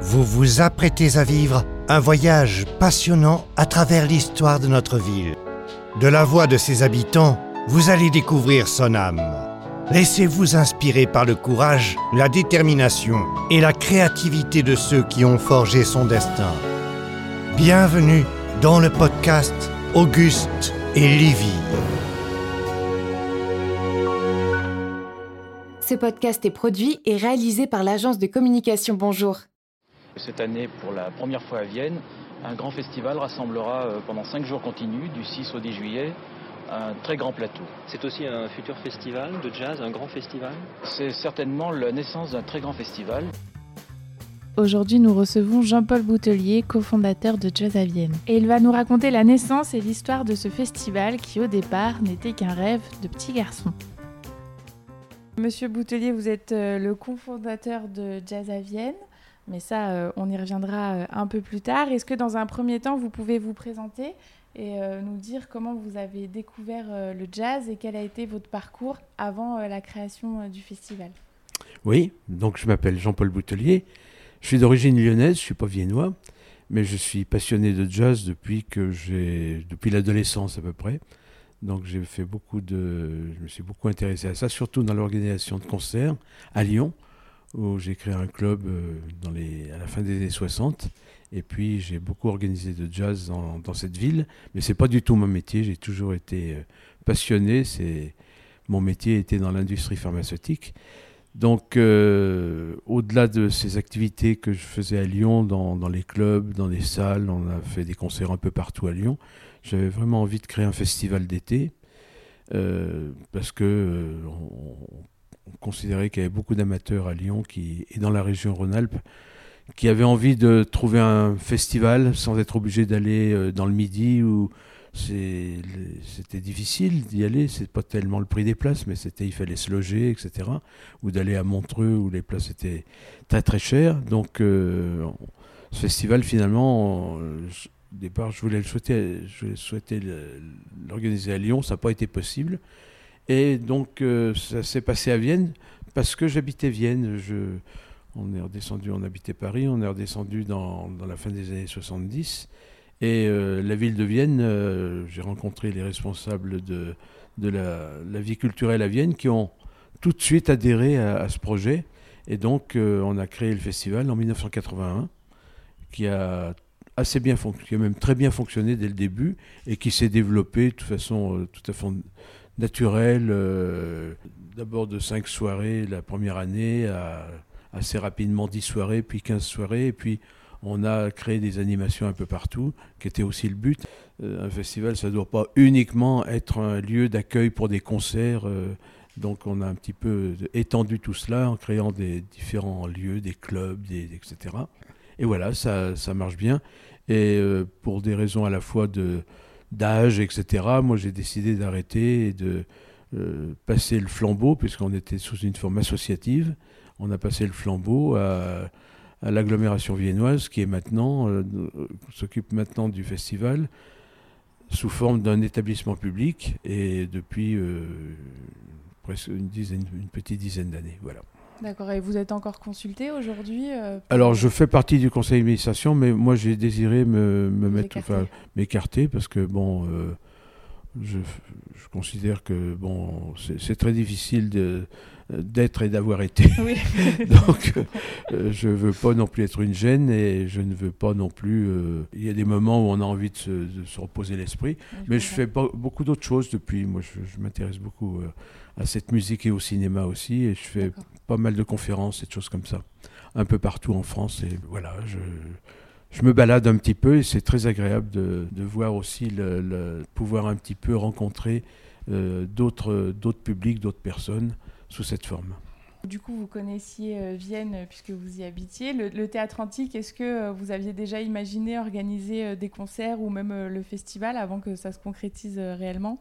Vous vous apprêtez à vivre un voyage passionnant à travers l'histoire de notre ville. De la voix de ses habitants, vous allez découvrir son âme. Laissez-vous inspirer par le courage, la détermination et la créativité de ceux qui ont forgé son destin. Bienvenue dans le podcast Auguste et Livy. Ce podcast est produit et réalisé par l'agence de communication Bonjour. Cette année, pour la première fois à Vienne, un grand festival rassemblera euh, pendant cinq jours continus, du 6 au 10 juillet, un très grand plateau. C'est aussi un futur festival de jazz, un grand festival? C'est certainement la naissance d'un très grand festival. Aujourd'hui, nous recevons Jean-Paul Boutelier, cofondateur de Jazz à Vienne. Et il va nous raconter la naissance et l'histoire de ce festival qui, au départ, n'était qu'un rêve de petit garçon. Monsieur Boutelier, vous êtes euh, le cofondateur de Jazz à Vienne, mais ça, euh, on y reviendra euh, un peu plus tard. Est-ce que dans un premier temps, vous pouvez vous présenter et nous dire comment vous avez découvert le jazz et quel a été votre parcours avant la création du festival? Oui, donc je m'appelle Jean-Paul Boutelier. Je suis d'origine lyonnaise, je suis pas viennois, mais je suis passionné de jazz depuis que j'ai, depuis l'adolescence à peu près. Donc j'ai fait beaucoup de, je me suis beaucoup intéressé à ça, surtout dans l'organisation de concerts à Lyon, où j'ai créé un club euh, à la fin des années 60. Et puis j'ai beaucoup organisé de jazz dans, cette ville, mais c'est pas du tout mon métier. J'ai toujours été euh, passionné. Mon métier était dans l'industrie pharmaceutique. Donc, euh, au-delà de ces activités que je faisais à Lyon, dans, les clubs, dans les salles, on a fait des concerts un peu partout à Lyon. J'avais vraiment envie de créer un festival d'été parce que euh, on, considérait qu'il y avait beaucoup d'amateurs à Lyon qui, et dans la région Rhône-Alpes qui avaient envie de trouver un festival sans être obligé d'aller euh, dans le Midi ou c'était difficile d'y aller. C'est pas tellement le prix des places, mais c'était il fallait se loger, etc. Ou d'aller à Montreux où les places étaient très très chères. Donc euh, ce festival finalement, je, au départ, je voulais le souhaiter, je souhaitais l'organiser à Lyon, ça n'a pas été possible. Et donc, euh, ça s'est passé à Vienne parce que j'habitais Vienne. On est redescendu, on habitait Paris, on est redescendu dans, la fin des années 70. Et euh, la ville de Vienne, euh, j'ai rencontré les responsables de, la, vie culturelle à Vienne qui ont tout de suite adhéré à, ce projet. Et donc, on a créé le festival en 1981 qui a assez bien fonctionné, qui a même très bien fonctionné dès le début et qui s'est développé de toute façon tout à fait naturelle. Euh, D'abord de 5 soirées la première année, à assez rapidement 10 soirées, puis 15 soirées, et puis on a créé des animations un peu partout, qui était aussi le but. Euh, un festival, ça ne doit pas uniquement être un lieu d'accueil pour des concerts. Euh, donc on a un petit peu étendu tout cela en créant des différents lieux, des clubs, etc. Et voilà, ça, ça marche bien. Et pour des raisons à la fois de d'âge, etc., moi j'ai décidé d'arrêter et de euh, passer le flambeau, puisqu'on était sous une forme associative. On a passé le flambeau à, l'agglomération viennoise, qui maintenant euh, s'occupe maintenant du festival sous forme d'un établissement public et depuis euh, presque une, dizaine, une petite dizaine d'années. Voilà. D'accord, et vous êtes encore consulté aujourd'hui euh, pour... Alors, je fais partie du conseil d'administration, mais moi, j'ai désiré me, me mettre, enfin, m'écarter parce que, bon, euh, je, je, considère que, bon, c'est très difficile de d'être et d'avoir été. Oui. Donc, euh, je veux pas non plus être une gêne et je ne veux pas non plus. euh, Il y a des moments où on a envie de se, de se reposer l'esprit, mais je fais pas beaucoup d'autres choses depuis. Moi, je, je m'intéresse beaucoup euh, à cette musique et au cinéma aussi, et je fais pas mal de conférences et de choses comme ça, un peu partout en France. Et voilà, je, je me balade un petit peu et c'est très agréable de, de voir aussi le, le, pouvoir un petit peu rencontrer euh, d'autres publics, d'autres personnes sous cette forme. Du coup, vous connaissiez euh, Vienne euh, puisque vous y habitiez. Le, le théâtre antique, est-ce que euh, vous aviez déjà imaginé organiser des concerts ou même le festival avant que ça se concrétise réellement?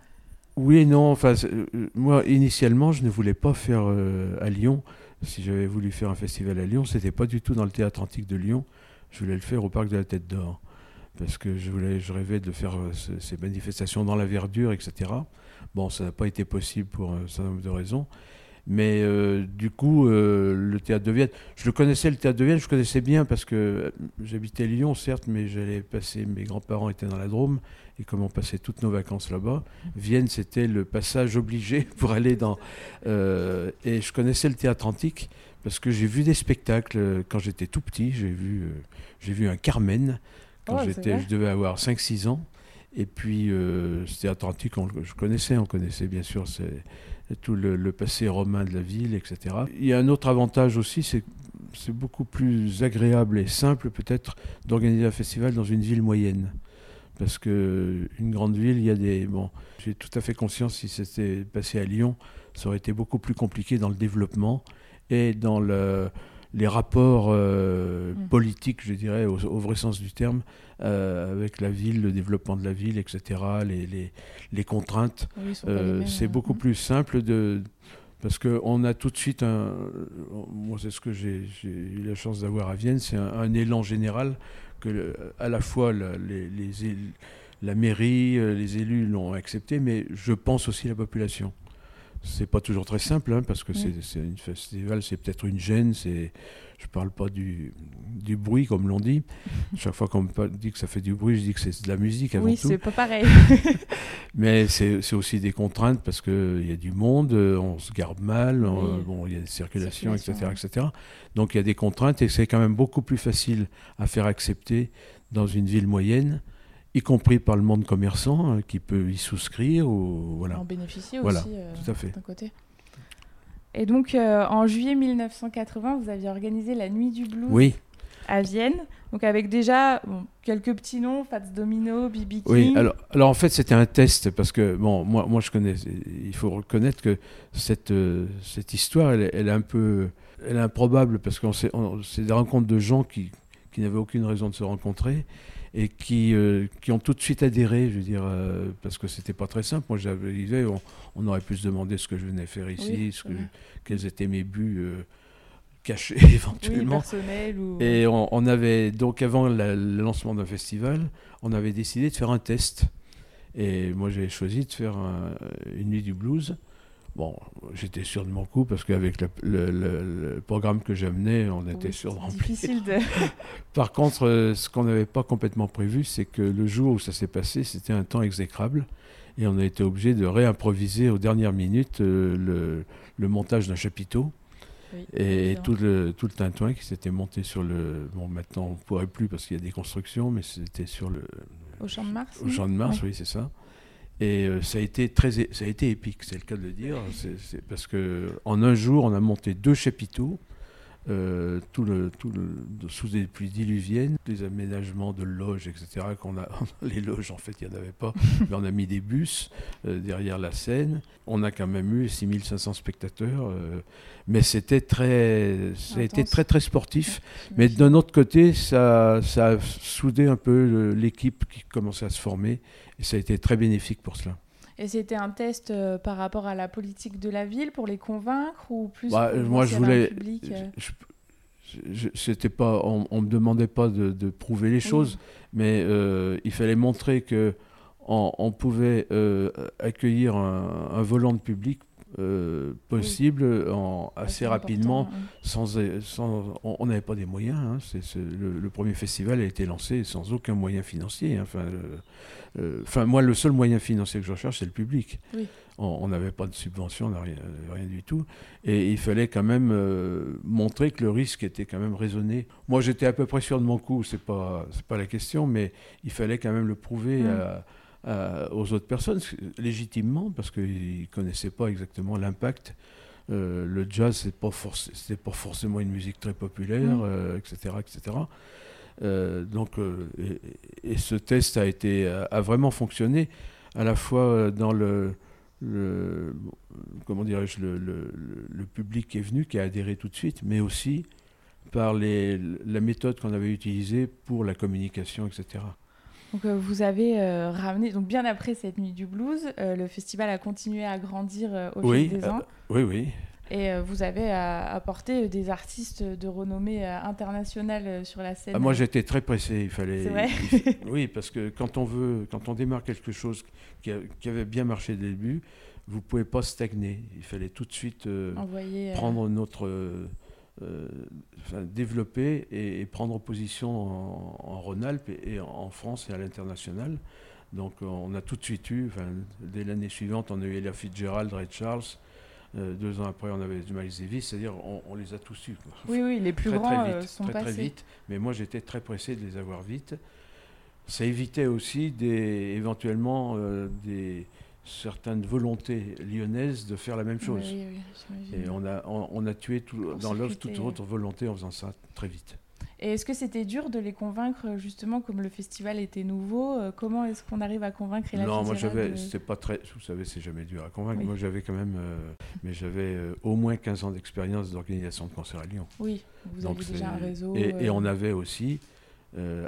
Oui et non. Enfin, moi, initialement, je ne voulais pas faire euh, à Lyon. Si j'avais voulu faire un festival à Lyon, c'était pas du tout dans le théâtre antique de Lyon. Je voulais le faire au parc de la Tête d'Or. Parce que je, voulais, je rêvais de faire euh, ce, ces manifestations dans la verdure, etc. Bon, ça n'a pas été possible pour un certain nombre de raisons. Mais euh, du coup, euh, le théâtre de Vienne, je le connaissais, le théâtre de Vienne, je connaissais bien parce que j'habitais Lyon, certes, mais j'allais passer, mes grands-parents étaient dans la Drôme, et comme on passait toutes nos vacances là-bas, Vienne, c'était le passage obligé pour aller dans. euh, et je connaissais le théâtre antique parce que j'ai vu des spectacles quand j'étais tout petit. J'ai vu, euh, j'ai vu un Carmen quand Oh, j'étais, je devais avoir 5-6 ans. Et puis, euh, ce théâtre antique, on je connaissais, on connaissait bien sûr c'est, tout le, passé romain de la ville, etc. Il y a un autre avantage aussi, c'est c'est beaucoup plus agréable et simple peut-être d'organiser un festival dans une ville moyenne. Parce que une grande ville, il y a des. Bon, j'ai tout à fait conscience, si c'était passé à Lyon, ça aurait été beaucoup plus compliqué dans le développement et dans le, les rapports euh, Mm. politiques, je dirais, au, au vrai sens du terme, euh, avec la ville, le développement de la ville, etc., les, les, les contraintes. Oui, Euh, c'est euh, beaucoup mm. plus simple de parce qu'on a tout de suite un moi c'est ce que j'ai eu la chance d'avoir à Vienne c'est un, un élan général que le- à la fois la, les, les él- la mairie les élus l'ont accepté mais je pense aussi la population c'est pas toujours très simple hein, parce que Oui. c'est une festival c'est peut-être une gêne c'est je parle pas du, du bruit comme l'on dit chaque fois qu'on me dit que ça fait du bruit je dis que c'est de la musique avant Oui, tout c'est pas pareil. mais c'est c'est aussi des contraintes parce qu'il y a du monde, on se garde mal, on- Oui. bon, il y a des circulations, Circulation, etc., etc. Donc il y a des contraintes et c'est quand même beaucoup plus facile à faire accepter dans une ville moyenne, y compris par le monde commerçant hein, qui peut y souscrire. Ou, voilà, en bénéficier Voilà, aussi euh, tout à fait. d'un côté. Et donc, euh, en juillet 1980, vous aviez organisé la Nuit du Blues Oui, à Vienne. Donc, avec déjà bon, quelques petits noms, Fats Domino, BB King. oui. Alors, alors en fait c'était un test parce que bon, moi, moi je connais. Il faut reconnaître que cette euh, cette histoire, elle, est- elle est un peu, elle est improbable parce que c'est des rencontres de gens qui qui n'avaient aucune raison de se rencontrer et qui, euh, qui ont tout de suite adhéré, je veux dire, euh, parce que c'était pas très simple. Moi, j'avais, on, on aurait pu se demander ce que je venais faire ici, Oui, ce que, quels étaient mes buts euh, cachés éventuellement. ou... Et on, on avait donc avant la- le lancement d'un festival, on avait décidé de faire un test. Et moi j'ai choisi de faire un- une nuit du blues. Bon, j'étais sûr de mon coup parce qu'avec le, le- le- le programme que j'amenais, on était Oui, sûr de remplir. difficile de... Par contre, euh, ce qu'on n'avait pas complètement prévu, c'est que le jour où ça s'est passé, c'était un temps exécrable. Et on a été obligé de réimproviser aux dernières minutes euh, le, montage d'un chapiteau. Oui, Et tout le, tout le tintouin qui s'était monté sur le. Bon, maintenant, on ne pourrait plus parce qu'il y a des constructions, mais c'était sur le. Au Champ de Mars Au Champ de Mars, Oui. oui, c'est ça. Et euh, ça, a été très, ça a été épique, c'est le cas de le dire. Parce que en un jour, on a monté deux chapiteaux, euh, tout le, tout le, sous des pluies diluviennes, des aménagements de loges, etc. Qu'on a, les loges, en fait, il n'y en avait pas, mais on a mis des bus euh, derrière la scène. On a quand même eu 6500 spectateurs, euh, mais c'était très, ça a été très très sportif. Mais d'un autre côté, ça, ça a soudé un peu l'équipe qui commençait à se former, et ça a été très bénéfique pour cela. Et c'était un test euh, par rapport à la politique de la ville pour les convaincre ou plus Bah, moi, je voulais. euh, c'était pas, on, on me demandait pas de, de prouver les choses, mais euh, il fallait montrer que on, on pouvait euh, accueillir un, un volant de public euh, possible en, assez rapidement, hein. sans, sans- on n'avait pas des moyens. hein. Le, le premier festival a été lancé sans aucun moyen financier. hein. Enfin, le- euh, enfin, moi, le seul moyen financier que je recherche, c'est le public. Oui. On n'avait pas de subvention, on rien, rien du tout. Et il fallait quand même euh, montrer que le risque était quand même raisonné. Moi, j'étais à peu près sûr de mon coup, c'est pas, pas la question, mais il fallait quand même le prouver à- à- aux autres personnes, légitimement, parce qu'ils ne connaissaient pas exactement l'impact. Euh, le jazz, c'est pas, c'était pas forcément une musique très populaire, Mm. euh, etc. etc. Euh, donc, euh, et, et ce test a, été, a, a vraiment fonctionné, à la fois euh, dans le, le comment dirais-je, le- le public qui est venu, qui a adhéré tout de suite, mais aussi par les, la méthode qu'on avait utilisée pour la communication, etc. Donc euh, vous avez euh, ramené, donc bien après cette nuit du blues, euh, le festival a continué à grandir au Oui, fil des ans Oui, oui. et vous avez apporté des artistes de renommée internationale sur la scène. Ah, moi, j'étais très pressé. Il fallait. C'est vrai il oui, parce que quand on veut, quand on démarre quelque chose qui, a- qui avait bien marché dès le début, vous pouvez pas stagner. Il fallait tout de suite Envoyer, prendre notre enfin, développer et, et, prendre position en, en Rhône-Alpes et, et, en France et à l'international. Donc on a tout de suite eu, enfin, dès l'année suivante, on a eu Ella Fitzgerald, Ray Charles. Euh, deux ans après, on avait du Miles Davis, c'est-à-dire on, on, les a tous eus. Oui, oui, les plus très, grands très euh, vite, sont très, passés. très vite. Mais moi, j'étais très pressé de les avoir vite. Ça évitait aussi des, éventuellement euh, des, certaines volontés lyonnaises de faire la même chose. Oui, oui. Et on a, on, on a tué tout, dans l'œuf toute autre volonté en faisant ça très vite. Et est-ce que c'était dur de les convaincre, justement, comme le festival était nouveau euh, Comment est-ce qu'on arrive à convaincre Ella non, moi j'avais, de- c'était pas très, vous savez, c'est jamais dur à convaincre. Oui. Moi j'avais quand même, euh, mais j'avais euh, au moins 15 ans d'expérience d'organisation de concerts à Lyon. Oui, vous Donc aviez déjà un c'est- réseau. Et, et on avait aussi,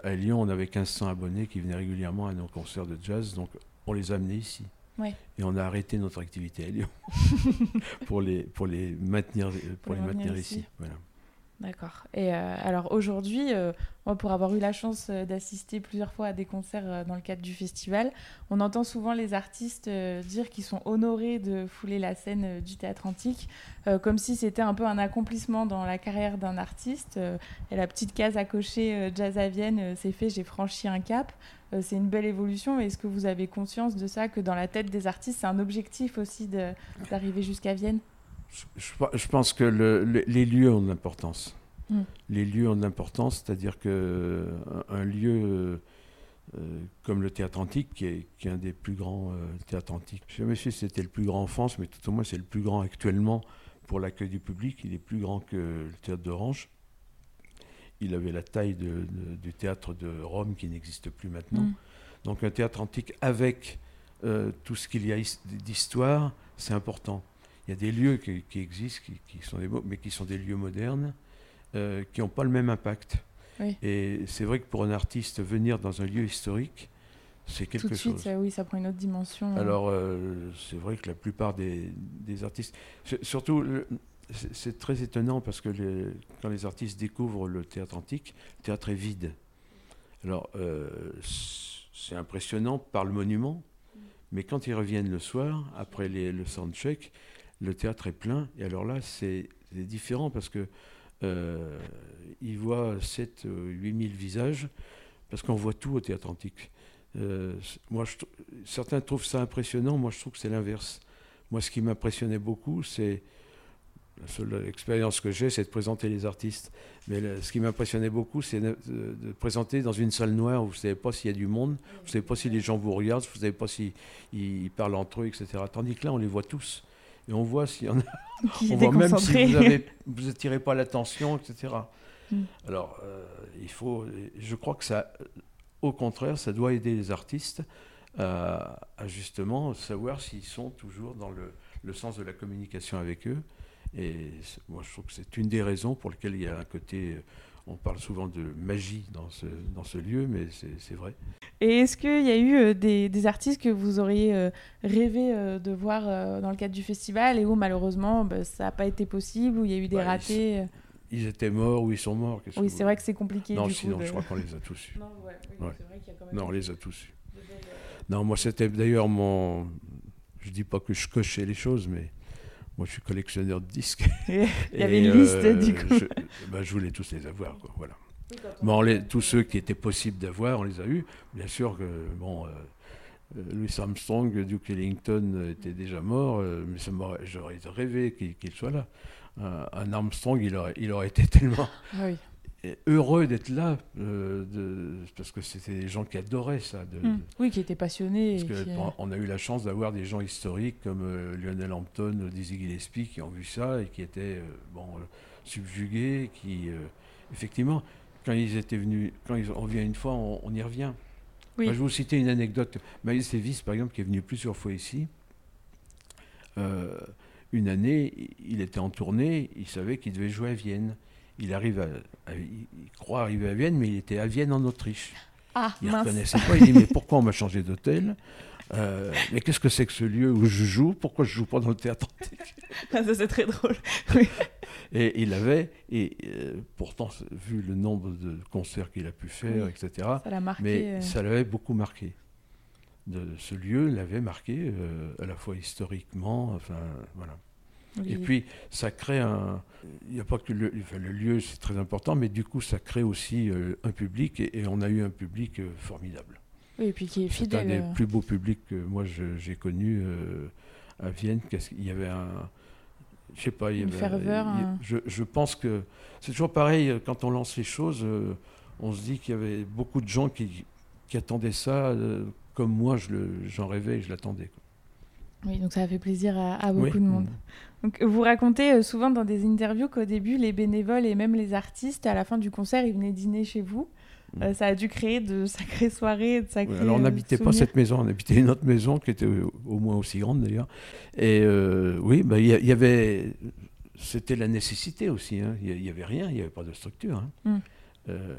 à Lyon, on avait 1500 abonnés qui venaient régulièrement à nos concerts de jazz, donc on les a amenés ici. Ouais. Et on a arrêté notre activité à Lyon pour, les, pour les maintenir, pour les maintenir ici. Voilà. D'accord. Et euh, alors aujourd'hui, euh, pour avoir eu la chance euh, d'assister plusieurs fois à des concerts dans le cadre du festival, on entend souvent les artistes dire qu'ils sont honorés de fouler la scène du théâtre antique, comme si c'était un peu un accomplissement dans la carrière d'un artiste. Et la petite case à cocher Jazz à Vienne, c'est fait, j'ai franchi un cap. C'est une belle évolution. Est-ce que vous avez conscience de ça, que dans la tête des artistes, c'est un objectif aussi d'arriver jusqu'à Vienne? Je, pense que le- le- les lieux ont de l'importance. Mm. Les lieux ont de l'importance, c'est-à-dire que un, un lieu euh, euh, comme le théâtre antique, qui est, qui est un des plus grands euh, théâtres antiques, je ne sais si c'était le plus grand en France, mais tout au moins c'est le plus grand actuellement pour l'accueil du public. Il est plus grand que le théâtre d'Orange. Il avait la taille de- de- du théâtre de Rome qui n'existe plus maintenant. Mm. Donc un théâtre antique avec euh, tout ce qu'il y a his- d'histoire, c'est important. Il y a des lieux qui, qui existent, qui, qui sont des, mais qui sont des lieux modernes, euh, qui n'ont pas le même impact. Oui. Et c'est vrai que pour un artiste, venir dans un lieu historique, c'est quelque Tout de suite, chose. ça, oui, ça prend une autre dimension. Alors, euh, c'est vrai que la plupart des, des artistes. sur- Surtout, c'est c'est très étonnant parce que les- quand les artistes découvrent le théâtre antique, le théâtre est vide. Alors, euh, c'est impressionnant par le monument, mais quand ils reviennent le soir, après les- le soundcheck, le théâtre est plein. Et alors là, c'est différent parce que euh, ils voient 7 8 000 visages, parce qu'on voit tout au théâtre antique. Euh, moi, certains trouvent ça impressionnant, moi je trouve que c'est l'inverse. Moi, ce qui m'impressionnait beaucoup, c'est la seule expérience que j'ai, c'est de présenter les artistes. Mais ce qui m'impressionnait beaucoup, c'est de, présenter dans une salle noire où vous ne savez pas s'il y a du monde, vous ne savez pas si les gens vous regardent, vous ne savez pas s'ils ils parlent entre eux, etc. Tandis que là, on les voit tous. Et on voit s'il y en a qui on voit même si vous avez, vous attirez pas l'attention, etc. Mm. Alors, euh, il faut, je crois que ça, au contraire, ça doit aider les artistes à, à justement savoir s'ils sont toujours dans le, le sens de la communication avec eux. Et moi, je trouve que c'est une des raisons pour lesquelles il y a un côté, euh, on parle souvent de magie dans ce, dans ce lieu, mais c'est c'est vrai. Et est-ce qu'il y a eu euh, des, des artistes que vous auriez euh, rêvé euh, de voir euh, dans le cadre du festival et où malheureusement bah, ça n'a pas été possible, où il y a eu des Bah, ils ratés euh Ils étaient morts ou ils sont morts. Oui, c'est vous- vrai que c'est compliqué. Non, du sinon, coup, de- je crois qu'on les a tous eus. Non, ouais, oui, Ouais. c'est vrai qu'il y a quand même Non, on les a tous eus. Non, moi c'était d'ailleurs mon. Je dis pas que je cochais les choses, mais moi je suis collectionneur de disques. Il y avait une liste, euh, du coup. Je, bah, je voulais tous les avoir, quoi. Voilà. Bon, les, tous ceux qui étaient possibles d'avoir, on les a eus. Bien sûr que bon, euh, euh, Louis Armstrong, Duke Ellington était déjà mort, euh, mais j'aurais rêvé qu'il soit là. Un Armstrong, il aurait, il aurait été tellement Ah oui. Heureux d'être là, euh, de, parce que c'était des gens qui adoraient ça. de- Hmm. Oui, qui était passionné. parce et que qui, euh, on a eu la chance d'avoir des gens historiques comme euh, Lionel Hampton, Dizzy Gillespie qui ont vu ça et qui étaient euh, bon, subjugués, qui effectivement quand ils étaient venus, quand ils, on vient une fois, on, on y revient. Oui. Je vais vous citer une anecdote. Miles Davis, par exemple, qui est venu plusieurs fois ici. une année, il était en tournée, il savait qu'il devait jouer à Vienne. Il arrive à, à- il croit arriver à Vienne, mais il était à Vienne en Autriche. Ah, Il ne reconnaissait pas. Il dit Mais pourquoi on m'a changé d'hôtel? Euh, Mais qu'est-ce que c'est que ce lieu où je joue? Pourquoi je joue pas dans le théâtre antique? Ah, ça, c'est très drôle. Et il avait, et euh, pourtant, vu le nombre de concerts qu'il a pu faire, Oui. etc., Ça l'a marqué. mais euh, ça l'avait beaucoup marqué. de ce lieu l'avait marqué, à la fois historiquement, enfin voilà. Et puis, ça crée un. Il n'y a pas que le, le lieu, c'est très important, mais du coup, ça crée aussi un public, et, on a eu un public formidable. Oui, et puis qui est fidèle. C'est un des plus beaux publics que moi j'ai connu à Vienne. Il y avait un je sais pas, il y Une ferveur. Hein. je, pense que c'est toujours pareil euh, quand on lance les choses. Euh, on se dit qu'il y avait beaucoup de gens qui, attendaient ça euh, comme moi, j'en rêvais et je l'attendais. Oui, donc ça a fait plaisir à, beaucoup de monde. Donc, vous racontez souvent dans des interviews qu'au début, les bénévoles et même les artistes, à la fin du concert, ils venaient dîner chez vous. Euh, ça a dû créer de sacrées soirées, de sacrées. alors on n'habitait pas cette maison, on habitait une autre maison qui était au moins aussi grande d'ailleurs. Et euh, oui, bah, il y, avait. C'était la nécessité aussi. Hein. Il n'y avait rien, il n'y avait pas de structure. Hein. Hmm. Euh,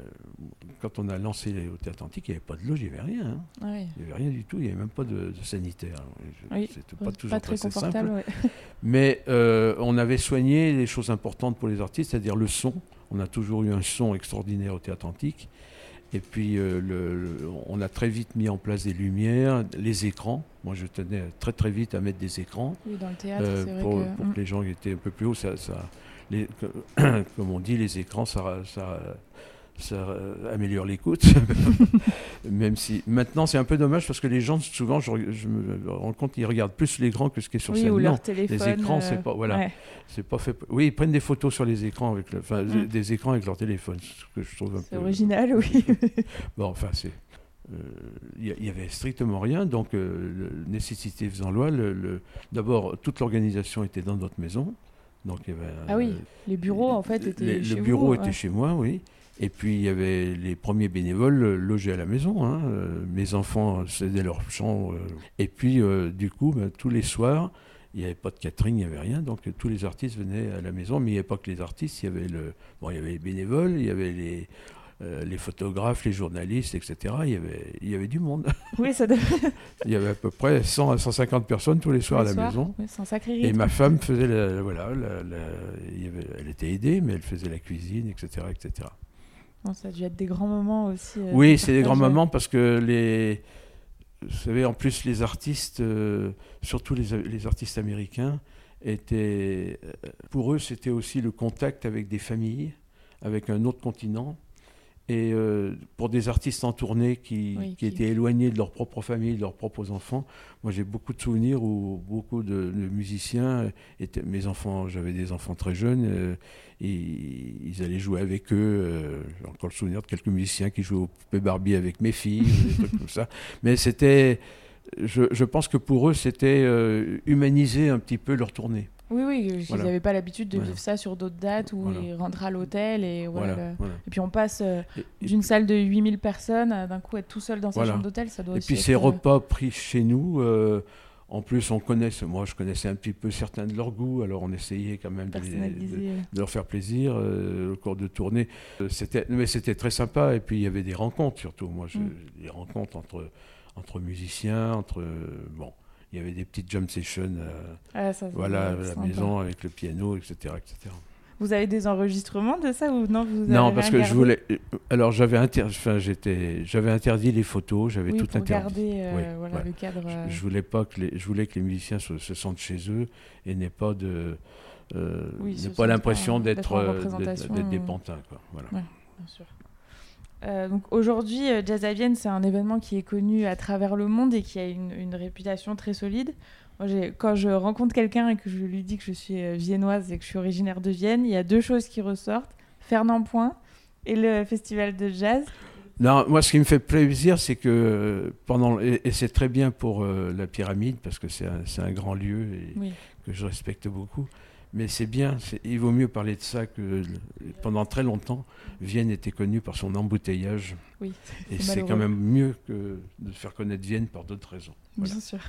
quand on a lancé au Théâtre Antique, il n'y avait pas de loge, il n'y avait rien. Hein. Ah il n'y avait rien du tout, il n'y avait même pas de, sanitaire. C'était pas toujours très, confortable. Mais on avait soigné les choses importantes pour les artistes, c'est-à-dire le son. On a toujours eu un son extraordinaire au Théâtre Antique. Et puis, euh, le, on a très vite mis en place des lumières, les écrans. Moi, je tenais très très vite à mettre des écrans. Oui, dans le théâtre, euh, pour, vrai que... pour que les gens étaient un peu plus haut, ça, ça les, comme on dit, les écrans, ça, ça, ça euh, améliore l'écoute. Même si maintenant c'est un peu dommage parce que les gens souvent, je, me rends compte, ils regardent plus l'écran que ce qui est sur oui, scène. Ou leur téléphone, les écrans, c'est pas voilà, c'est pas fait. Oui, ils prennent des photos sur les écrans avec, le, mm. des écrans avec leur téléphone, ce que je trouve un peu original, oui. bon, enfin c'est. Il euh, n'y avait strictement rien, donc euh, nécessité faisant loi. Le, D'abord, toute l'organisation était dans notre maison. Donc, il y avait, ah oui, les bureaux en fait étaient chez Le bureau était chez moi, oui. Et puis il y avait les premiers bénévoles euh, logés à la maison. Hein. Euh, mes enfants cédaient leur chambre. Euh. Et puis du coup, ben, tous les soirs, il n'y avait pas de catering, il n'y avait rien. Donc tous les artistes venaient à la maison. Mais il n'y avait pas que les artistes. Il y avait, le... bon, il y avait les bénévoles, il y avait les, les photographes, les journalistes, etc. Il y avait, il y avait du monde. Oui, ça Il y avait à peu près 100 à 150 personnes tous les soirs à la maison. Oui, Et ma femme faisait la, voilà, elle était aidée, mais elle faisait la cuisine, etc., etc ça a dû être des grands moments aussi. Euh, oui, c'est des grands moments parce que les, vous savez, en plus les artistes, euh, surtout les, les, artistes américains, étaient, euh, pour eux, c'était aussi le contact avec des familles, avec un autre continent. Et euh, pour des artistes en tournée qui, qui, étaient éloignés de leur propre famille, de leurs propres enfants, moi j'ai beaucoup de souvenirs où beaucoup de, musiciens, étaient, mes enfants, j'avais des enfants très jeunes, euh, et ils allaient jouer avec eux. Euh, j'ai encore le souvenir de quelques musiciens qui jouaient au poupée Barbie avec mes filles, des trucs comme ça. Mais c'était, je, je, pense que pour eux, c'était humaniser un petit peu leur tournée. Oui, oui, ils n'avaient pas l'habitude de vivre ça sur d'autres dates où ils rentrent à l'hôtel et, voilà, et puis on passe euh, d'une salle de 8000 personnes à d'un coup être tout seul dans sa chambre d'hôtel, ça doit Et puis ces euh, repas pris chez nous, euh, en plus on connaît, moi je connaissais un petit peu certains de leurs goûts, alors on essayait quand même de, leur faire plaisir au cours de tournée. C'était, mais c'était très sympa et puis il y avait des rencontres surtout, moi je, mm. des rencontres entre, entre musiciens, entre... bon il y avait des petites jump sessions euh, ah, voilà, à la maison avec le piano, etc., etc. Vous avez des enregistrements de ça ou non vous Non, parce que je voulais. Euh, alors j'avais enfin, j'étais, j'avais interdit les photos, j'avais tout pour interdit. Garder, euh, voilà, le cadre. Je, je, voulais pas que les, je voulais que les musiciens se, sentent chez eux et n'aient pas de, euh, pas l'impression d'être, d'être, des pantins, quoi. Voilà. bien sûr. Euh, donc aujourd'hui, euh, Jazz à Vienne, c'est un événement qui est connu à travers le monde et qui a une, réputation très solide. Moi, quand je rencontre quelqu'un et que je lui dis que je suis euh, viennoise et que je suis originaire de Vienne, il y a deux choses qui ressortent Fernand Point et le festival de jazz. Non, moi, ce qui me fait plaisir, c'est que pendant. Et, c'est très bien pour la pyramide, parce que c'est un, un, grand lieu et que je respecte beaucoup. Mais c'est bien, il vaut mieux parler de ça que pendant très longtemps, Vienne était connue par son embouteillage. Oui, et c'est quand même mieux que de faire connaître Vienne par d'autres raisons. Bien sûr.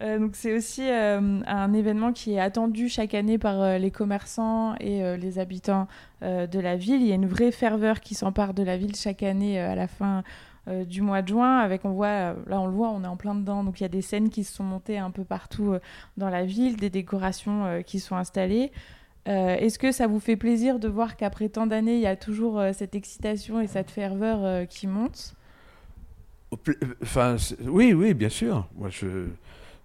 Euh, donc c'est aussi euh, un événement qui est attendu chaque année par euh, les commerçants et les habitants de la ville. Il y a une vraie ferveur qui s'empare de la ville chaque année à la fin euh, du mois de juin. Avec, on voit, euh, là on le voit, on est en plein dedans. Donc il y a des scènes qui se sont montées un peu partout euh, dans la ville, des décorations qui sont installées. Est-ce que ça vous fait plaisir de voir qu'après tant d'années, il y a toujours cette excitation et cette ferveur qui monte? Enfin, oui, oui, bien sûr. Moi, je,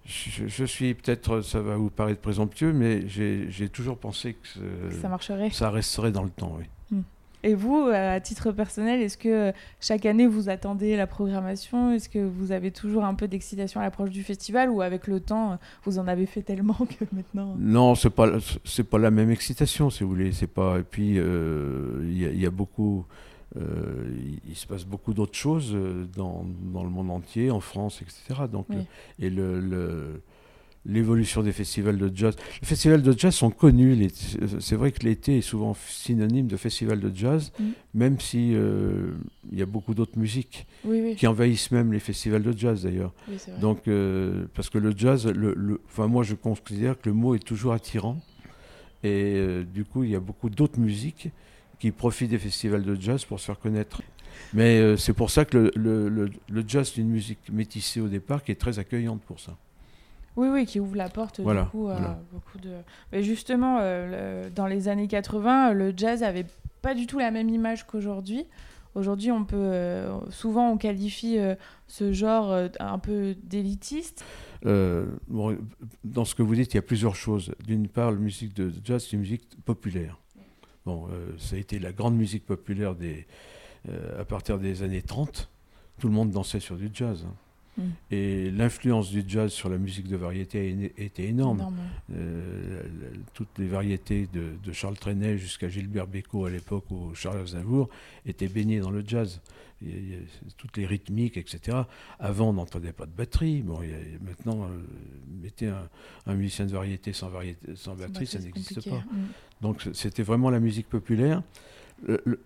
je, suis peut-être, ça va vous paraître présomptueux, mais j'ai toujours pensé que, ça marcherait. Ça resterait dans le temps, oui. Et vous, euh, à titre personnel, est-ce que euh, chaque année vous attendez la programmation? Est-ce que vous avez toujours un peu d'excitation à l'approche du festival? Ou avec le temps, euh, vous en avez fait tellement que maintenant Non, c'est pas c'est pas la même excitation, si vous voulez. C'est pas. Et puis il y, a beaucoup. il se passe beaucoup d'autres choses dans, dans, le monde entier, en France, etc. Donc, et le l'évolution des festivals de jazz. Les festivals de jazz sont connus. C'est vrai que l'été est souvent synonyme de festival de jazz, mm. même si euh, il y a beaucoup d'autres musiques qui envahissent même les festivals de jazz d'ailleurs. Donc, euh, parce que le jazz, le, enfin moi je considère que le mot est toujours attirant, et euh, du coup il y a beaucoup d'autres musiques qui profitent des festivals de jazz pour se faire connaître. Mais c'est pour ça que le, le jazz est une musique métissée au départ qui est très accueillante pour ça. Oui, oui, qui ouvre la porte du coup à beaucoup de. Mais justement, euh, dans les années 80, le jazz avait pas du tout la même image qu'aujourd'hui. Aujourd'hui, on peut euh, souvent on qualifie euh, ce genre un peu d'élitiste. dans ce que vous dites, il y a plusieurs choses. D'une part, la musique de jazz, c'est une musique populaire. Bon, ça a été la grande musique populaire des, à partir des années 30. Tout le monde dansait sur du jazz. Hein. Mm. Et l'influence du jazz sur la musique de variété était énorme. Euh, toutes les variétés de, Charles Trenet jusqu'à Gilbert Bécaud à l'époque où Charles Aznavour étaient baignées dans le jazz. toutes les rythmiques, etc. Avant, on n'entendait pas de batterie. Bon, maintenant, euh, mettez un, musicien de variété sans, variété, sans batterie, ça n'existe pas. Mm. Donc c'était vraiment la musique populaire.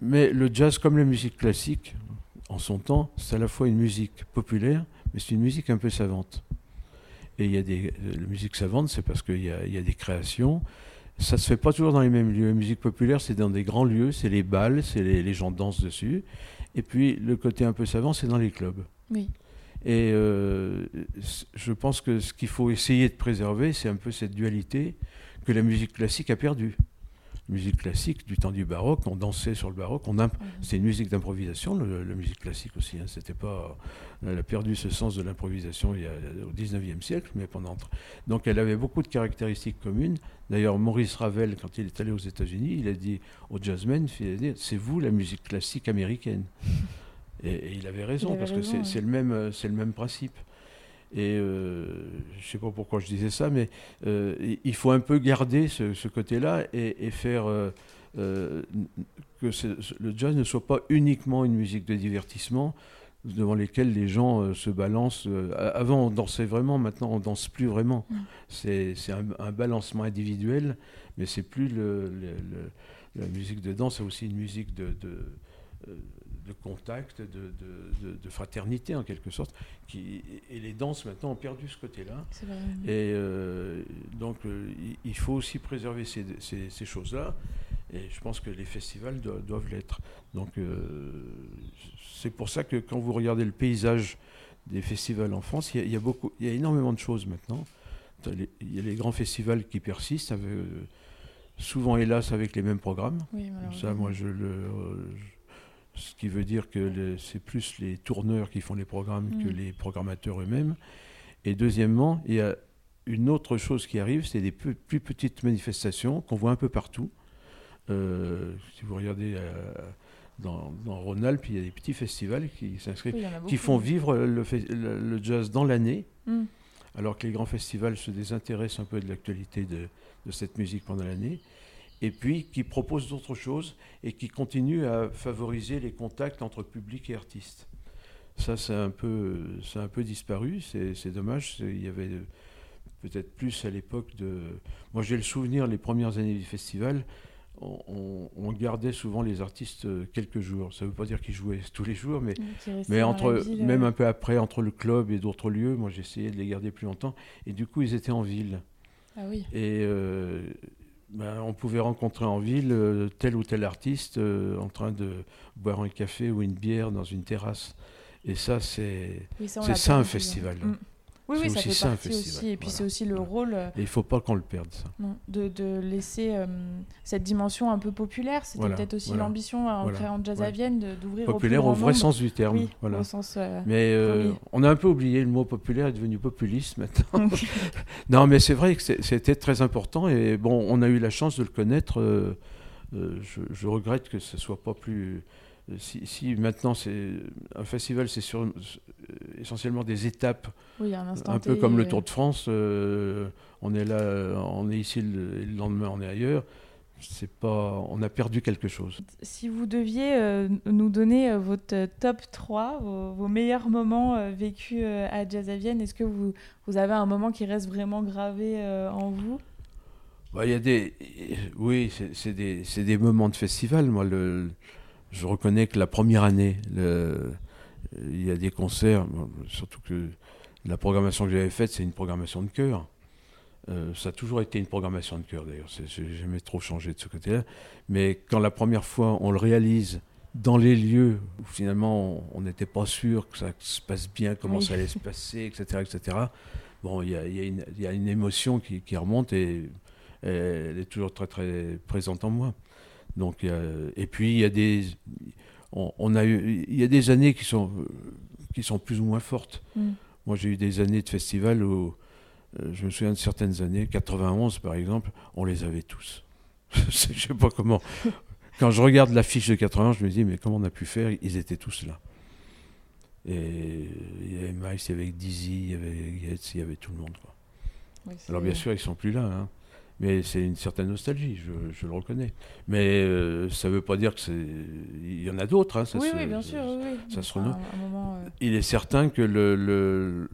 mais le jazz, comme la musique classique, en son temps, c'est à la fois une musique populaire, mais c'est une musique un peu savante. Et il y a des, la musique savante, c'est parce qu'il y, y a, des créations. Ça se fait pas toujours dans les mêmes lieux. La musique populaire, c'est dans des grands lieux, c'est les balles, c'est les, gens dansent dessus. Et puis le côté un peu savant, c'est dans les clubs. Oui. Et euh, je pense que ce qu'il faut essayer de préserver, c'est un peu cette dualité que la musique classique a perdue musique classique du temps du baroque, on dansait sur le baroque, on c'est une musique d'improvisation, la musique classique aussi. Hein, c'était pas, elle a perdu ce sens de l'improvisation il y a, au 19e siècle, mais pendant. Donc elle avait beaucoup de caractéristiques communes. D'ailleurs, Maurice Ravel, quand il est allé aux États-Unis, il a dit aux jazzmen, c'est vous la musique classique américaine. Et, il avait raison, parce que c'est le, même, le même principe. Et euh, je ne sais pas pourquoi je disais ça, mais euh, il faut un peu garder ce, côté-là et, faire euh, que le jazz ne soit pas uniquement une musique de divertissement devant lesquelles les gens se balancent. avant, on dansait vraiment, maintenant, on danse plus vraiment. Mm. C'est un, balancement individuel, mais c'est plus le, la musique de danse, c'est aussi une musique de de contact, de, fraternité en quelque sorte. Qui, et les danses maintenant ont perdu ce côté-là. Et euh, donc euh, il faut aussi préserver ces, choses-là. Et je pense que les festivals doivent l'être. Donc euh, c'est pour ça que quand vous regardez le paysage des festivals en France, il y a, beaucoup, il y a énormément de choses maintenant. Il y a les grands festivals qui persistent, souvent hélas avec les mêmes programmes. ça, moi je le ce qui veut dire que c'est plus les tourneurs qui font les programmes que mm. les programmateurs eux-mêmes. Et deuxièmement, il y a une autre chose qui arrive, c'est des plus, petites manifestations qu'on voit un peu partout. Euh, si vous regardez euh, dans, dans Rhône-Alpes, il y a des petits festivals qui s'inscrivent, qui font vivre le, jazz dans l'année, mm. alors que les grands festivals se désintéressent un peu de l'actualité de, de cette musique pendant l'année et puis qui propose d'autres choses et qui continue à favoriser les contacts entre public et artistes. Ça, c'est un peu, c'est un peu disparu, c'est dommage. Il y avait peut-être plus à l'époque de. Moi, j'ai le souvenir, les premières années du festival, on, gardait souvent les artistes quelques jours. Ça ne veut pas dire qu'ils jouaient tous les jours, mais, mais entre, même un peu après, entre le club et d'autres lieux, moi j'essayais de les garder plus longtemps. Et du coup, ils étaient en ville. Ah oui. Et euh, ben, on pouvait rencontrer en ville euh, tel ou tel artiste euh, en train de boire un café ou une bière dans une terrasse. Et ça, c'est ça un festival. Mm. Oui, C'est oui, ça aussi fait ça, partie aussi. Et puis voilà. c'est aussi le rôle euh, Et il faut pas qu'on le perde, ça. de, de laisser euh, cette dimension un peu populaire. C'était Voilà, peut-être aussi voilà. l'ambition en Voilà, créant Jazz à Vienne d'ouvrir Populaire au vrai nombre. sens du terme. Oui, voilà. au sens. euh, Mais euh, on a un peu oublié, le mot populaire est devenu populiste maintenant. non, mais c'est vrai que c'était très important et bon, on a eu la chance de le connaître. euh, euh, je, je regrette que ce soit pas plus. Euh, Si, si maintenant c'est un festival, c'est sur, euh, essentiellement des étapes, oui, un un peu comme le Tour de France. euh, on est là, on est ici le, et le lendemain, on est ailleurs. C'est pas, on a perdu quelque chose. Si vous deviez euh, nous donner votre top 3, vos, vos meilleurs moments euh, vécus à Jazz à Vienne, est-ce que vous, vous avez un moment qui reste vraiment gravé en vous? Bah, y a des, oui, c'est- des, des moments de festival. Moi, le, je reconnais que la première année, le- il y a des concerts, surtout que la programmation que j'avais faite, c'est une programmation de chœur. Euh, ça a toujours été une programmation de chœur d'ailleurs. J'ai jamais trop changé de ce côté-là. Mais quand la première fois on le réalise dans les lieux où finalement on- n'était pas sûr que ça se passe bien, comment Oui. ça allait se passer, etc., etc. Bon, il y a, y une- il y a une émotion qui, qui remonte et elle est toujours très très présente en moi. Donc, et puis il y a des, on, on a eu, il y a des années qui sont qui sont plus ou moins fortes. Mm. Moi, j'ai eu des années de festival où euh, je me souviens de certaines années, 91 par exemple, on les avait tous. je sais pas comment. Quand je regarde l'affiche de 80, je me dis mais comment on a pu faire? Ils étaient tous là. Et il y avait Miles, il y avait Dizzy, il y avait Yates, il y avait tout le monde. quoi. Oui, Alors bien sûr, ils sont plus là, hein. Mais c'est une certaine nostalgie, je, je le reconnais. Mais euh, ça ne veut pas dire que c'est. Il y en a d'autres. hein, ça Oui, se- oui, bien sûr. oui, oui. ça se moment, euh, Il est certain que le. le-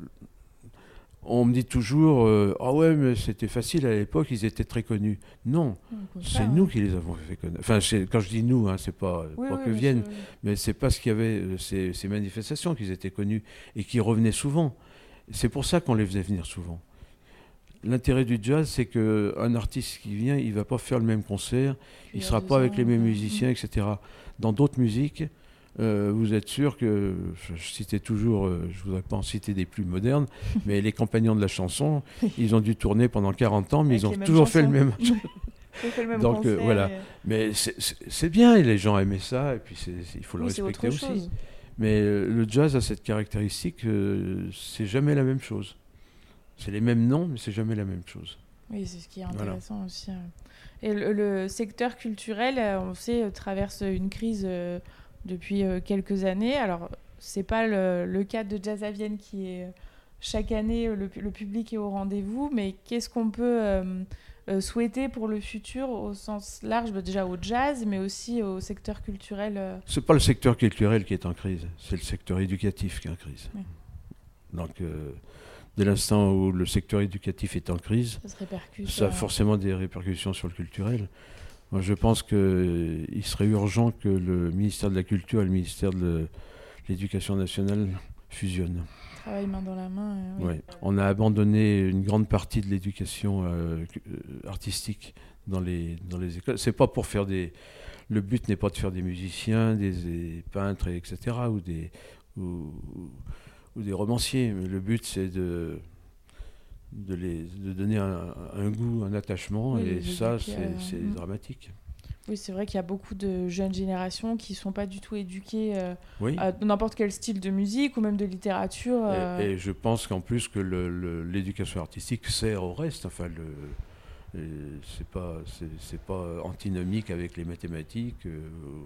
On me dit toujours euh, Ah ouais, mais c'était facile à l'époque, ils étaient très connus. Non, c'est nous qui les avons fait connaître. Enfin, quand je dis nous, hein, c'est pas, Oui, pas oui, que viennent, sûr, mais c'est parce qu'il y avait ces, ces manifestations qu'ils étaient connus et qui revenaient souvent. C'est pour ça qu'on les faisait venir souvent. L'intérêt du jazz, c'est qu'un artiste qui vient, il va pas faire le même concert, il Puis sera pas avec les mêmes musiciens, etc. Dans d'autres musiques, euh, vous êtes sûr que, je, je citais toujours, euh, je voudrais pas en citer des plus modernes, mais les compagnons de la chanson, ils ont dû tourner pendant 40 ans, mais Avec ils ont toujours fait le même. On fait le même Donc, euh, voilà. et- Mais c'est- bien, et les gens aimaient ça, et puis il faut le Oui, respecter aussi. chose. Mais le jazz a cette caractéristique, c'est jamais la même chose. C'est les mêmes noms, mais c'est jamais la même chose. Oui, c'est ce qui est Voilà. intéressant aussi. euh. Et le, le secteur culturel, euh, on sait, euh, traverse une crise euh, depuis quelques années. Alors, c'est pas le, le cas de Jazz à Vienne qui est chaque année, le, pu- le public est au rendez-vous, mais qu'est-ce qu'on peut euh, souhaiter pour le futur au sens large, bah, déjà au jazz, mais aussi au secteur culturel euh, C'est pas le secteur culturel qui est en crise, c'est le secteur éducatif qui est en crise. Donc, euh, dès l'instant où le secteur éducatif est en crise, Ça se répercute. ça a euh, forcément des répercussions sur le culturel. Moi, je pense qu'il serait urgent que le ministère de la Culture et le ministère de l'Éducation nationale fusionnent. Travail main dans la main. euh, oui. Ouais. On a abandonné une grande partie de l'éducation euh, euh, artistique dans les, dans les écoles. C'est pas pour faire des. Le but n'est pas de faire des musiciens, des, des peintres, etc., ou des, ou, ou des romanciers. Mais le but, c'est de, de, les, de donner un, un goût, un attachement, Oui, et ça, c'est euh, mm. dramatique. Oui, c'est vrai qu'il y a beaucoup de jeunes générations qui sont pas du tout éduquées euh, Oui. à n'importe quel style de musique ou même de littérature. euh, Et, et je pense qu'en plus que l'éducation artistique sert au reste. Enfin, le, et c'est pas c'est pas antinomique avec les mathématiques euh,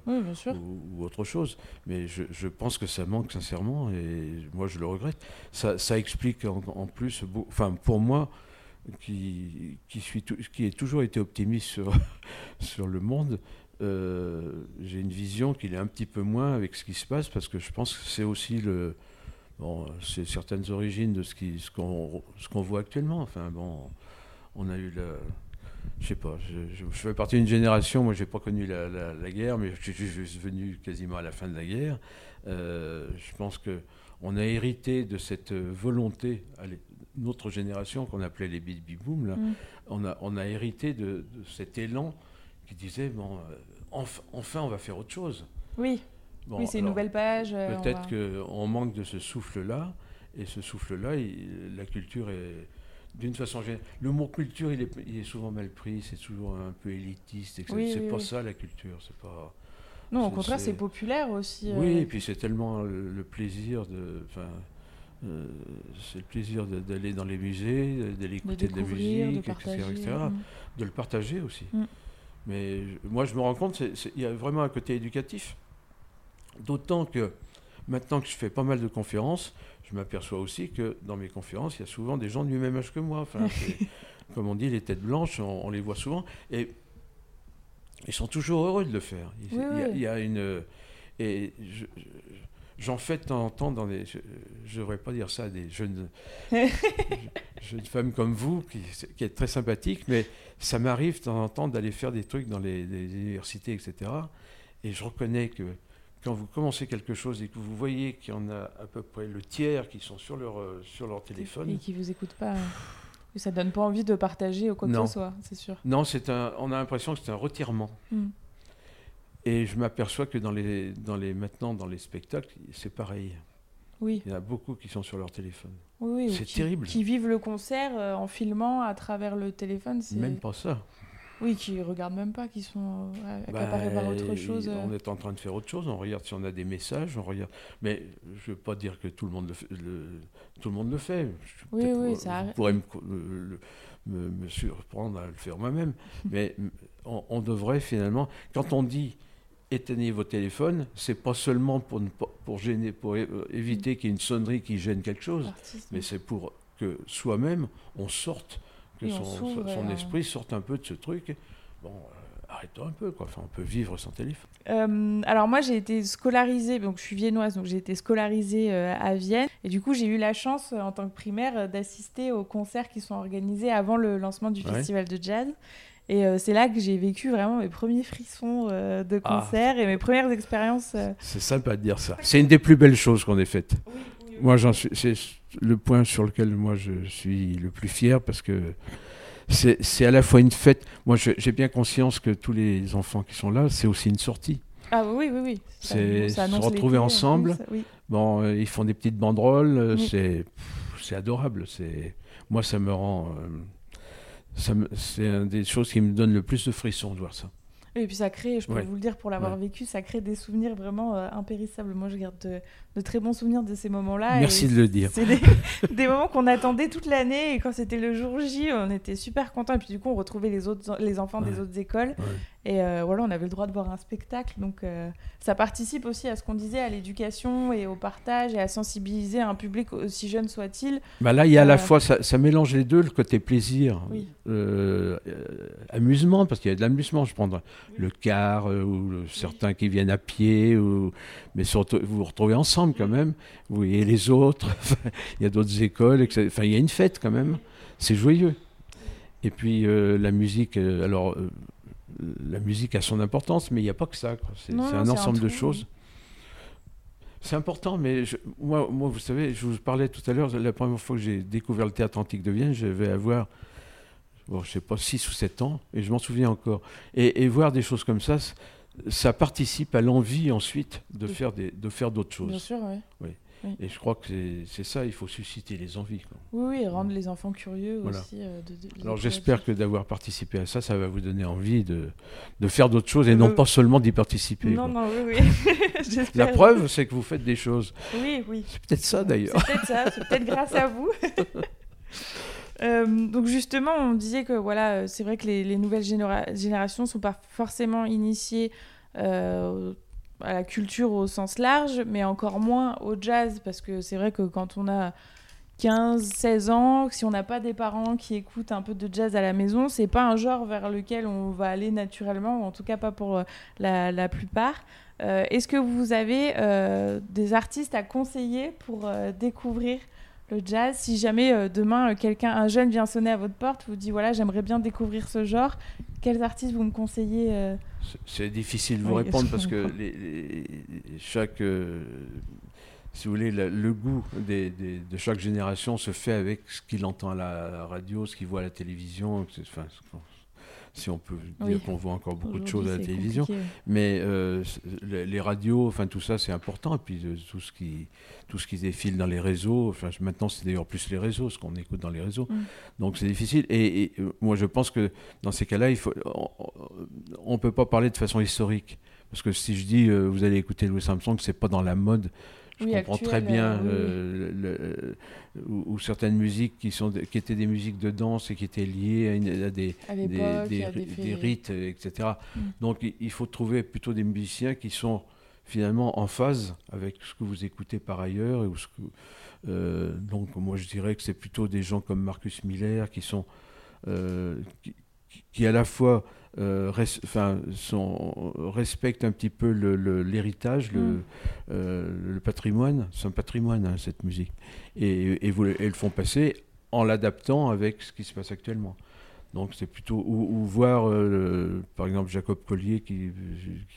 Oui, bien sûr. ou, ou autre chose. Mais je, je pense que ça manque sincèrement et moi je le regrette. Ça, ça explique en, en plus, enfin pour moi qui qui suis qui ai toujours été optimiste sur sur le monde. euh, j'ai une vision qu'il est un petit peu moins avec ce qui se passe parce que je pense que c'est aussi le bon c'est certaines origines de ce qui ce qu'on ce qu'on voit actuellement enfin bon on a eu la je sais pas je, je- je fais partie d'une génération moi j'ai pas connu la, la- la guerre mais je, suis venu quasiment à la fin de la guerre Euh, je pense que on a hérité de cette volonté allez, notre génération qu'on appelait les baby boom là Mm. on a on a hérité de, de cet élan qui disait bon euh, enf- enfin on va faire autre chose Oui, Bon, oui c'est une nouvelle page. euh, Peut-être va- qu'on manque de ce souffle-là. Et ce souffle-là, la culture est d'une façon générale. Le mot culture, il est, il est souvent mal pris, c'est toujours un peu élitiste. et que Oui, c'est oui, pas oui. ça la culture, c'est pas. Non, au contraire, c'est- populaire aussi. euh, Oui, et puis c'est tellement le le plaisir de. Enfin, euh, c'est le plaisir d'aller dans les musées, d'aller écouter de, la musique, de etc., etc., Mm. de le partager aussi. Mm. Mais je- moi, je me rends compte, il y a vraiment un côté éducatif. D'autant que maintenant que je fais pas mal de conférences, je m'aperçois aussi que dans mes conférences, il y a souvent des gens du même âge que moi. Enfin, comme on dit, les têtes blanches, on, on les voit souvent. Et ils sont toujours heureux de le faire. Il, Oui, il y a, oui. il y a une. Et je- je- j'en fais de temps en temps dans des. Je ne devrais pas dire ça à des jeunes, jeunes femmes comme vous, qui, qui êtes très sympathiques, mais ça m'arrive de temps en temps d'aller faire des trucs dans les, les universités, etc. Et je reconnais que quand vous commencez quelque chose et que vous voyez qu'il y en a à peu près le tiers qui sont sur leur, euh, sur leur téléphone. Et qui vous écoutent pas. Ça donne pas envie de partager ou quoi que ce soit, c'est sûr. Non, c'est un, on a l'impression que c'est un retirement. Mm. Et je m'aperçois que dans les, dans les, maintenant, dans les spectacles, c'est pareil. Oui, Il y en a beaucoup qui sont sur leur téléphone. oui, oui. ou C'est terrible. Qui vivent le concert euh, en filmant à travers le téléphone. Même pas ça. Oui, qui regardent même pas, qui sont euh, Bah, accaparés par autre chose. euh. On est en train de faire autre chose. On regarde si on a des messages. On regarde. Mais je veux pas dire que tout le monde le fait. le- tout le monde le fait. Je- Oui, oui, ça arrive. pourrez me, le- me- me surprendre à le faire moi-même. Mais mm, on, on devrait finalement, quand on dit éteignez vos téléphones, c'est pas seulement pour, ne pas- pour gêner, pour euh, éviter qu'il y ait une sonnerie qui gêne quelque chose, mais c'est pour que soi-même on sorte, que son, on- esprit sorte un peu de ce truc. Bon, euh, arrêtons un peu, quoi. Enfin, on peut vivre sans téléphone. Euh, alors moi j'ai été scolarisée, donc je suis viennoise, donc j'ai été scolarisée euh, à Vienne et du coup j'ai eu la chance euh, en tant que primaire euh, d'assister aux concerts qui sont organisés avant le lancement du Ouais. festival de jazz. Et euh, c'est là que j'ai vécu vraiment mes premiers frissons euh, de Ah. concert et mes premières expériences. euh. C'est sympa de dire ça. C'est une des plus belles choses qu'on ait faites. Moi. C'est le point sur lequel moi je suis le plus fier parce que c'est à la fois une fête. Moi, j'ai bien conscience que tous les enfants qui sont là, c'est aussi une sortie. Ah oui, oui, oui. C'est se retrouver ensemble. Oui. Bon, euh, ils font des petites banderoles. euh, Oui. C'est c'est adorable. C'est moi, ça me rend. euh, me- c'est une des choses qui me donne le plus de frissons de voir ça. Et puis ça crée, je peux Ouais. vous le dire pour l'avoir Ouais. vécu, ça crée des souvenirs vraiment impérissables. Moi je garde de, de très bons souvenirs de ces moments-là. Merci et de le dire. C'est des, des moments qu'on attendait toute l'année et quand c'était le jour J, on était super contents. Et puis du coup, on retrouvait les, autres, les enfants des autres écoles. Ouais. Et euh, voilà, on avait le droit de voir un spectacle. Donc euh, ça participe aussi à ce qu'on disait, à l'éducation et au partage et à sensibiliser un public aussi jeune soit-il. Bah là, il y a à la Euh, fois, ça, ça mélange les deux, le côté plaisir, Oui. amusement, parce qu'il y a de l'amusement. Je prends le car, ou le- certains qui viennent à pied, ou, mais surtout, vous vous retrouvez ensemble quand même. Vous voyez les autres, il y a d'autres écoles, etc. Enfin, il y a une fête quand même. C'est joyeux. Et puis euh, la musique, euh, alors euh, la musique a son importance, mais il n'y a pas que ça. C'est un ensemble de choses. C'est important, mais je- moi, moi, vous savez, je vous parlais tout à l'heure, la première fois que j'ai découvert le théâtre antique de Vienne, je vais avoir, bon, je sais pas, 6 ou 7 ans, et je m'en souviens encore. Et, et voir des choses comme ça, ça participe à l'envie ensuite de faire des- de faire d'autres Bien choses. sûr, oui. Et je crois que c'est- ça, il faut susciter les envies. quoi. Oui, oui, et rendre les enfants curieux Voilà. aussi. euh, de- de- de Alors j'espère que d'avoir participé à ça, ça va vous donner envie de, de faire d'autres choses et non pas seulement d'y participer. Non, quoi. non, oui, oui. La preuve, c'est que vous faites des choses. Oui, oui. C'est peut-être ça d'ailleurs. C'est peut-être ça, c'est peut-être grâce à vous. Euh, donc justement, on disait que voilà, euh, c'est vrai que les, les nouvelles généra- générations sont pas forcément initiées euh, à la culture au sens large, mais encore moins au jazz, parce que c'est vrai que quand on a 15, 16 ans, si on n'a pas des parents qui écoutent un peu de jazz à la maison, c'est pas un genre vers lequel on va aller naturellement, en tout cas pas pour la, plupart. Est-ce que vous avez des artistes à conseiller pour découvrir le jazz Si jamais euh, demain euh, quelqu'un, un jeune vient sonner à votre porte, vous dit voilà j'aimerais bien découvrir ce genre, quels artistes vous me conseillez euh C'est- difficile de vous Oui, répondre parce que comprends. les, les- chaque, euh, si vous voulez, la- le goût des- des- de chaque génération se fait avec ce qu'il entend à la radio, ce qu'il voit à la télévision. Enfin, si on peut Oui. dire qu'on voit encore beaucoup de choses à la télévision. compliqué. Mais euh, les, les radios, enfin tout ça, c'est important. Et puis euh, tout ce qui tout ce qui défile dans les réseaux. Enfin, maintenant, c'est d'ailleurs plus les réseaux, ce qu'on écoute dans les réseaux. Mm. Donc c'est difficile. Et, et, euh, moi, je pense que dans ces cas-là, il faut, on ne peut pas parler de façon historique. Parce que si je dis, euh, vous allez écouter Louis Armstrong, c'est pas dans la mode. Je Oui, comprends actuel, très bien euh, euh, le- le- ou, ou certaines musiques qui, sont, qui étaient des musiques de danse et qui étaient liées à, une- à des, À rites, euh, etc. Mm. Donc il, il faut trouver plutôt des musiciens qui sont finalement en phase avec ce que vous écoutez par ailleurs. Et ce que- euh, donc moi je dirais que c'est plutôt des gens comme Marcus Miller qui sont euh, qui, qui à la fois euh, res- un petit peu le- l'héritage, le, Mm. euh, le patrimoine. C'est un patrimoine hein, cette musique, et, et vous le- et le font passer en l'adaptant avec ce qui se passe actuellement. Donc c'est plutôt ou, ou voir euh, par exemple Jacob Collier qui,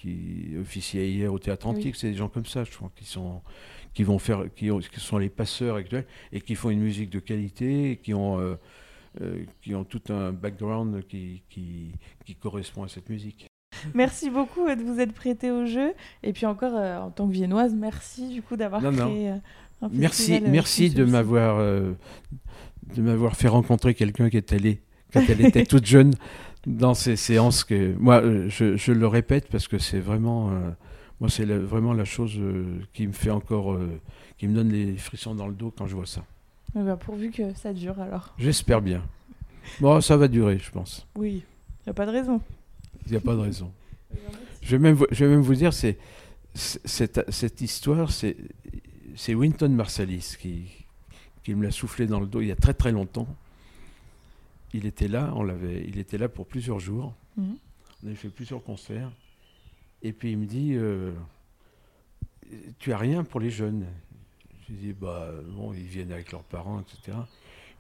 qui officiait hier au Théâtre Antique, c'est des gens comme ça, je crois, qui sont qui vont faire qui, ont- qui sont les passeurs actuels et qui font une musique de qualité, qui ont euh, qui ont tout un background qui, qui, qui correspond à cette musique. Merci beaucoup euh, de vous être prêté au jeu. Et puis encore, euh, en tant que viennoise, merci du coup d'avoir créé euh, un Merci, euh, merci de m'avoir euh, de m'avoir fait rencontrer quelqu'un qui est allé quand elle était toute jeune dans ces séances que moi euh, je, je le répète parce que c'est vraiment euh, moi c'est la- vraiment la chose euh, qui me fait encore euh, qui me donne les frissons dans le dos quand je vois ça. Eh ben, pourvu que ça dure alors. J'espère bien. Bon, ça va durer, je pense. Oui, il n'y a pas de raison. Il n'y a pas de raison. Je vais même, vous- je vais même vous dire, c'est cette, cette histoire, c'est c'est Winton Marsalis qui, qui me l'a soufflé dans le dos il y a très très longtemps. Il était là, on l'avait, il était là pour plusieurs jours. Mhm. On avait fait plusieurs concerts. Et puis il me dit, euh, tu as rien pour les jeunes. Je lui dis, bah bon, ils viennent avec leurs parents, etc.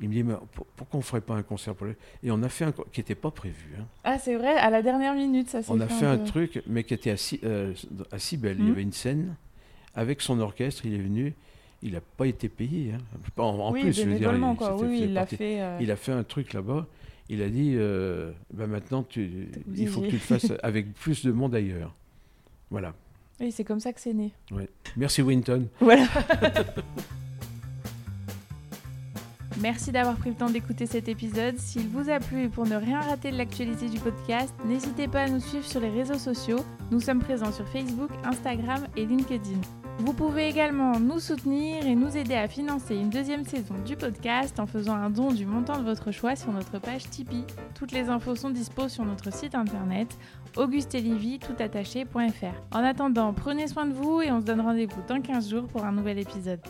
Il me dit, mais pour- pourquoi on ferait pas un concert pour les Et on a fait un qui n'était pas prévu. hein. Ah, c'est vrai, à la dernière minute, ça s'est On a fait un peu. truc, mais qui était euh, à Cybèle. Il y Mhm. avait une scène avec son orchestre. Il est venu. Il n'a pas été payé. hein. En, en oui, plus, je veux dire, il- quoi. Oui, il partie- fait. euh, Il a fait un truc là-bas. Il a dit euh, bah maintenant, tu, il faut que tu le fasses avec plus de monde ailleurs. Voilà. Oui, c'est comme ça que c'est né. Merci Winton. Voilà. Merci d'avoir pris le temps d'écouter cet épisode. S'il vous a plu et pour ne rien rater de l'actualité du podcast, n'hésitez pas à nous suivre sur les réseaux sociaux. Nous sommes présents sur Facebook, Instagram et LinkedIn. Vous pouvez également nous soutenir et nous aider à financer une deuxième saison du podcast en faisant un don du montant de votre choix sur notre page Tipeee. Toutes les infos sont dispo sur notre site internet augustelivy toutattaché.fr. En attendant, prenez soin de vous et on se donne rendez-vous dans 15 jours pour un nouvel épisode.